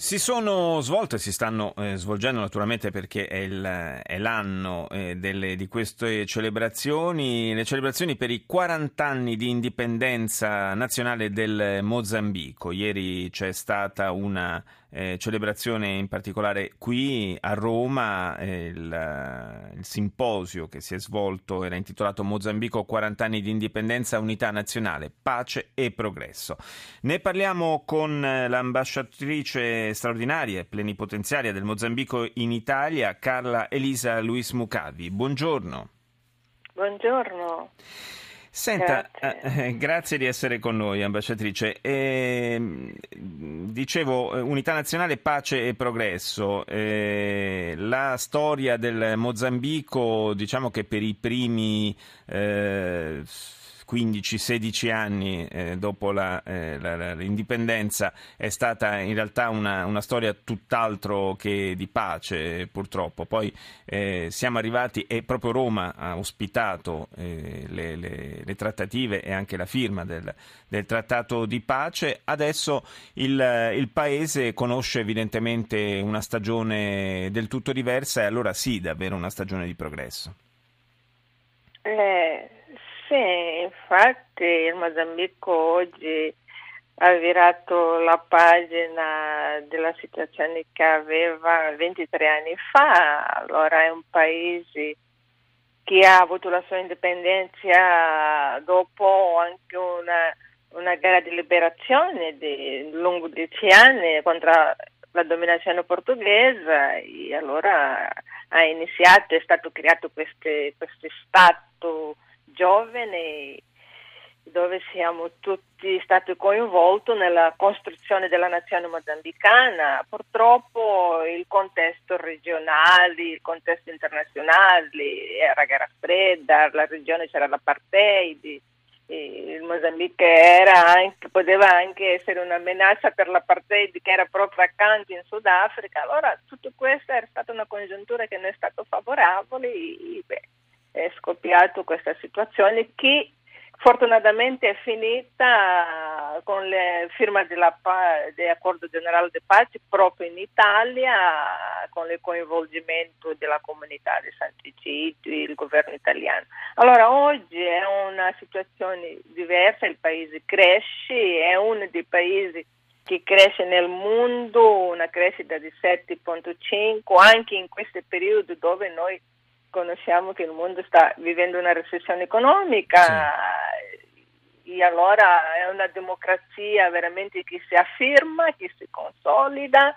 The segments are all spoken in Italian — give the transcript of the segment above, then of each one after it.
Si sono svolte, si stanno eh, svolgendo naturalmente perché è, il, è l'anno eh, delle, di queste celebrazioni, le celebrazioni per i 40 anni di indipendenza nazionale del Mozambico. Ieri c'è stata una eh, celebrazione in particolare qui a Roma, eh, il, il, simposio che si è svolto era intitolato Mozambico 40 anni di indipendenza, unità nazionale, pace e progresso. Ne parliamo con eh, l'ambasciatrice straordinaria e plenipotenziaria del Mozambico in Italia, Carla Elisa Luis Mucavi. Buongiorno. Buongiorno. Senta, grazie. Eh, grazie. di essere con noi, ambasciatrice. Eh, dicevo, eh, unità nazionale, pace e progresso. Eh, la storia del Mozambico, diciamo che per i primi eh, 15-16 anni eh, dopo la, eh, la, l'indipendenza è stata in realtà una, una, storia tutt'altro che di pace purtroppo. Poi eh, siamo arrivati e proprio Roma ha ospitato eh, le, le, le, trattative e anche la firma del, del trattato di pace. Adesso il, il, paese conosce evidentemente una stagione del tutto diversa e allora sì, davvero una stagione di progresso. Eh sì, infatti il Mozambico oggi ha virato la pagina della situazione che aveva 23 anni fa, allora è un paese che ha avuto la sua indipendenza dopo anche una, una guerra di liberazione di lungo dieci anni contro la dominazione portoghese e allora ha iniziato, è stato creato questo Stato giovane dove siamo tutti stati coinvolti nella costruzione della nazione mozambicana. Purtroppo il contesto regionale, il contesto internazionale era guerra fredda, la regione c'era l'apartheid, il Mozambico anche, poteva anche essere una minaccia per l'apartheid che era proprio accanto in Sudafrica. Allora tutto questo era stata una congiuntura che non è stata favorevole e, beh, è scoppiata questa situazione che fortunatamente è finita con la firma dell'accordo generale di pace proprio in Italia con il coinvolgimento della comunità di Sant'Egidio e il governo italiano. Allora oggi è una situazione diversa, il paese cresce, è uno dei paesi che cresce nel mondo, una crescita di 7.5 anche in questo periodo dove noi conosciamo che il mondo sta vivendo una recessione economica sì. e allora è una democrazia veramente che si afferma, che si consolida.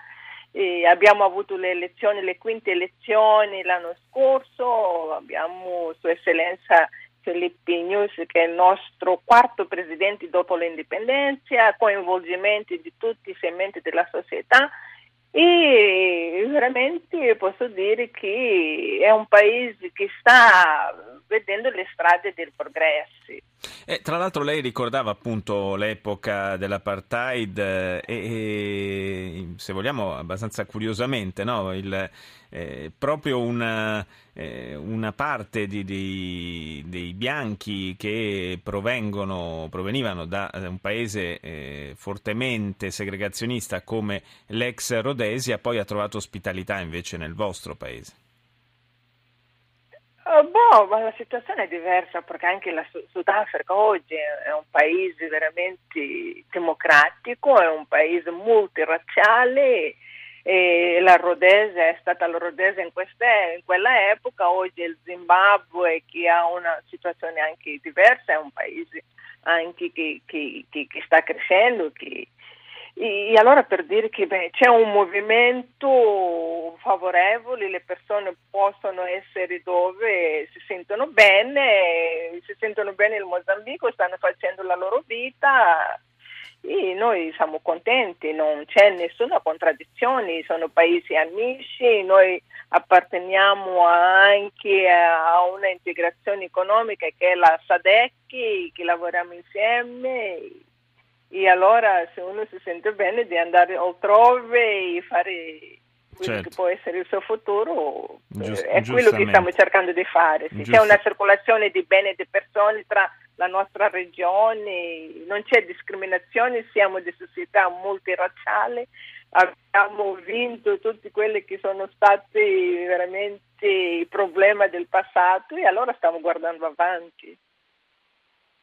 E abbiamo avuto le elezioni, le quinte elezioni l'anno scorso, abbiamo Sua Eccellenza Filippi News che è il nostro quarto presidente dopo l'indipendenza, coinvolgimento di tutti i segmenti della società e veramente posso dire che è un paese che sta vedendo le strade del progresso. Eh, tra l'altro lei ricordava appunto l'epoca dell'apartheid eh, e, se vogliamo abbastanza curiosamente no? Il, eh, proprio una, eh, una parte di, di, dei bianchi che provenivano da un paese eh, fortemente segregazionista come l'ex Rhodesia poi ha trovato ospitalità invece nel vostro paese. Uh, boh, ma la situazione è diversa perché anche la Sudafrica oggi è un paese veramente democratico, è un paese multirazziale e la Rhodesia è stata la Rhodesia in, queste, in quella epoca, oggi il Zimbabwe che ha una situazione anche diversa, è un paese anche che, che, che, che sta crescendo, che, e allora per dire che beh, c'è un movimento favorevole, le persone possono essere dove si sentono bene, si sentono bene il Mozambico, stanno facendo la loro vita e noi siamo contenti, non c'è nessuna contraddizione, sono paesi amici, noi apparteniamo anche a una integrazione economica che è la SADEC, che lavoriamo insieme e allora se uno si sente bene di andare altrove e fare quello certo. che può essere il suo futuro Giust- è quello che stiamo cercando di fare. Se c'è una circolazione di beni e di persone tra la nostra regione, non c'è discriminazione, siamo di società multiracciale, abbiamo vinto tutti quelli che sono stati veramente i problemi del passato e allora stiamo guardando avanti.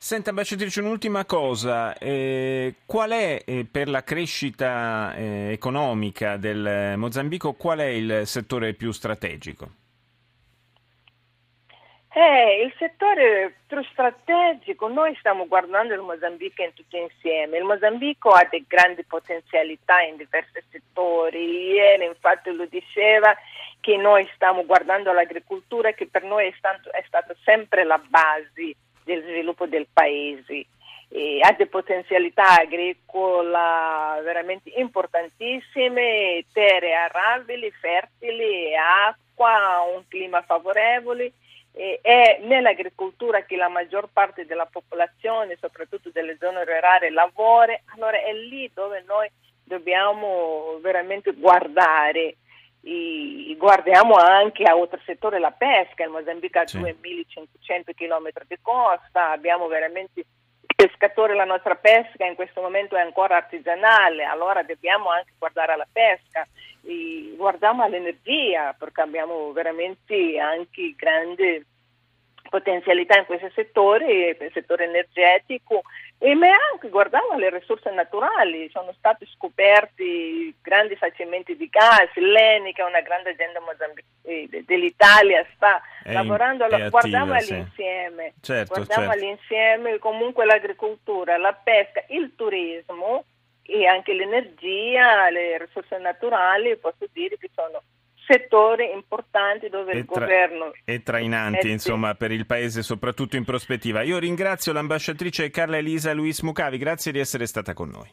Senta, ambasciatrice, un'ultima cosa. Eh, qual è eh, per la crescita eh, economica del Mozambico, qual è il settore più strategico? Eh, il settore più strategico, noi stiamo guardando il Mozambico in tutto insieme. Il Mozambico ha delle grandi potenzialità in diversi settori. Ieri infatti lo diceva che noi stiamo guardando l'agricoltura che per noi è, stato, è stata sempre la base del sviluppo del paese. E ha delle potenzialità agricole veramente importantissime, terre arabili, fertili, acqua, un clima favorevole. E è nell'agricoltura che la maggior parte della popolazione, soprattutto delle zone rurali, lavora, allora è lì dove noi dobbiamo veramente guardare e guardiamo anche a altro settore la pesca, il Mozambico ha sì. 2500 km di costa, abbiamo veramente il pescatore, la nostra pesca in questo momento è ancora artigianale, allora dobbiamo anche guardare alla pesca, e guardiamo all'energia perché abbiamo veramente anche grandi potenzialità in questo settore, nel settore energetico, e ma anche guardando le risorse naturali, sono stati scoperti grandi facimenti di gas, l'ENI che è una grande azienda eh, dell'Italia sta è lavorando, in, guardiamo attiva, all'insieme, sì. certo, guardiamo certo. all'insieme comunque l'agricoltura, la pesca, il turismo e anche l'energia, le risorse naturali, posso dire che sono settori importanti dove e il tra, governo e trainanti eh, insomma per il paese soprattutto in prospettiva. Io ringrazio l'ambasciatrice Carla Elisa Luis Mucavi, grazie di essere stata con noi.